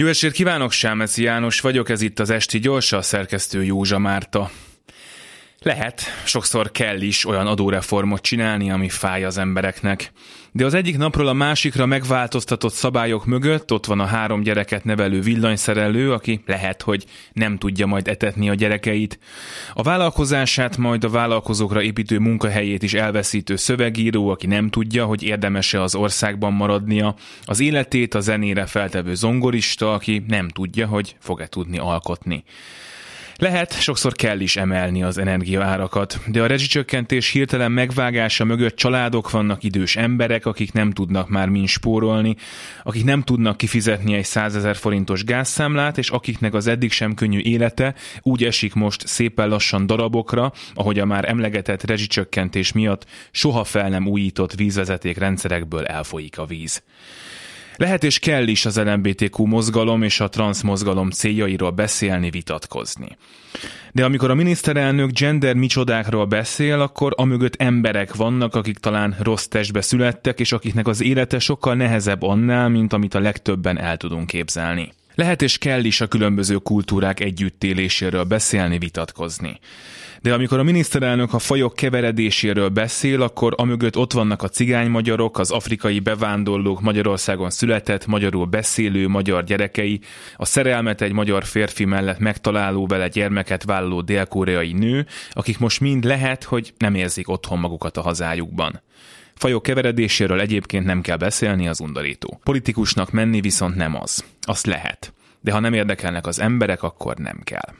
Jó estét kívánok, Sámeci János vagyok, ez itt az Esti Gyorsa, a szerkesztő Józsa Márta. Lehet, sokszor kell is olyan adóreformot csinálni, ami fáj az embereknek. De az egyik napról a másikra megváltoztatott szabályok mögött ott van a három gyereket nevelő villanyszerelő, aki lehet, hogy nem tudja majd etetni a gyerekeit. A vállalkozását, majd a vállalkozókra építő munkahelyét is elveszítő szövegíró, aki nem tudja, hogy érdemese az országban maradnia. Az életét a zenére feltevő zongorista, aki nem tudja, hogy fog-e tudni alkotni. Lehet, sokszor kell is emelni az energiaárakat, de a rezsicsökkentés hirtelen megvágása mögött családok vannak, idős emberek, akik nem tudnak már mind spórolni, akik nem tudnak kifizetni egy százezer forintos gázszámlát, és akiknek az eddig sem könnyű élete úgy esik most szépen lassan darabokra, ahogy a már emlegetett rezsicsökkentés miatt soha fel nem újított vízvezeték rendszerekből elfolyik a víz. Lehet és kell is az LMBTQ mozgalom és a trans mozgalom céljairól beszélni, vitatkozni. De amikor a miniszterelnök gender micsodákról beszél, akkor amögött emberek vannak, akik talán rossz testbe születtek, és akiknek az élete sokkal nehezebb annál, mint amit a legtöbben el tudunk képzelni. Lehet és kell is a különböző kultúrák együttéléséről beszélni, vitatkozni. De amikor a miniszterelnök a fajok keveredéséről beszél, akkor amögött ott vannak a cigány magyarok, az afrikai bevándorlók Magyarországon született, magyarul beszélő magyar gyerekei, a szerelmet egy magyar férfi mellett megtaláló vele gyermeket vállaló dél-koreai nő, akik most mind lehet, hogy nem érzik otthon magukat a hazájukban. Fajok keveredéséről egyébként nem kell beszélni, az undorító. Politikusnak menni viszont nem az. Azt lehet. De ha nem érdekelnek az emberek, akkor nem kell.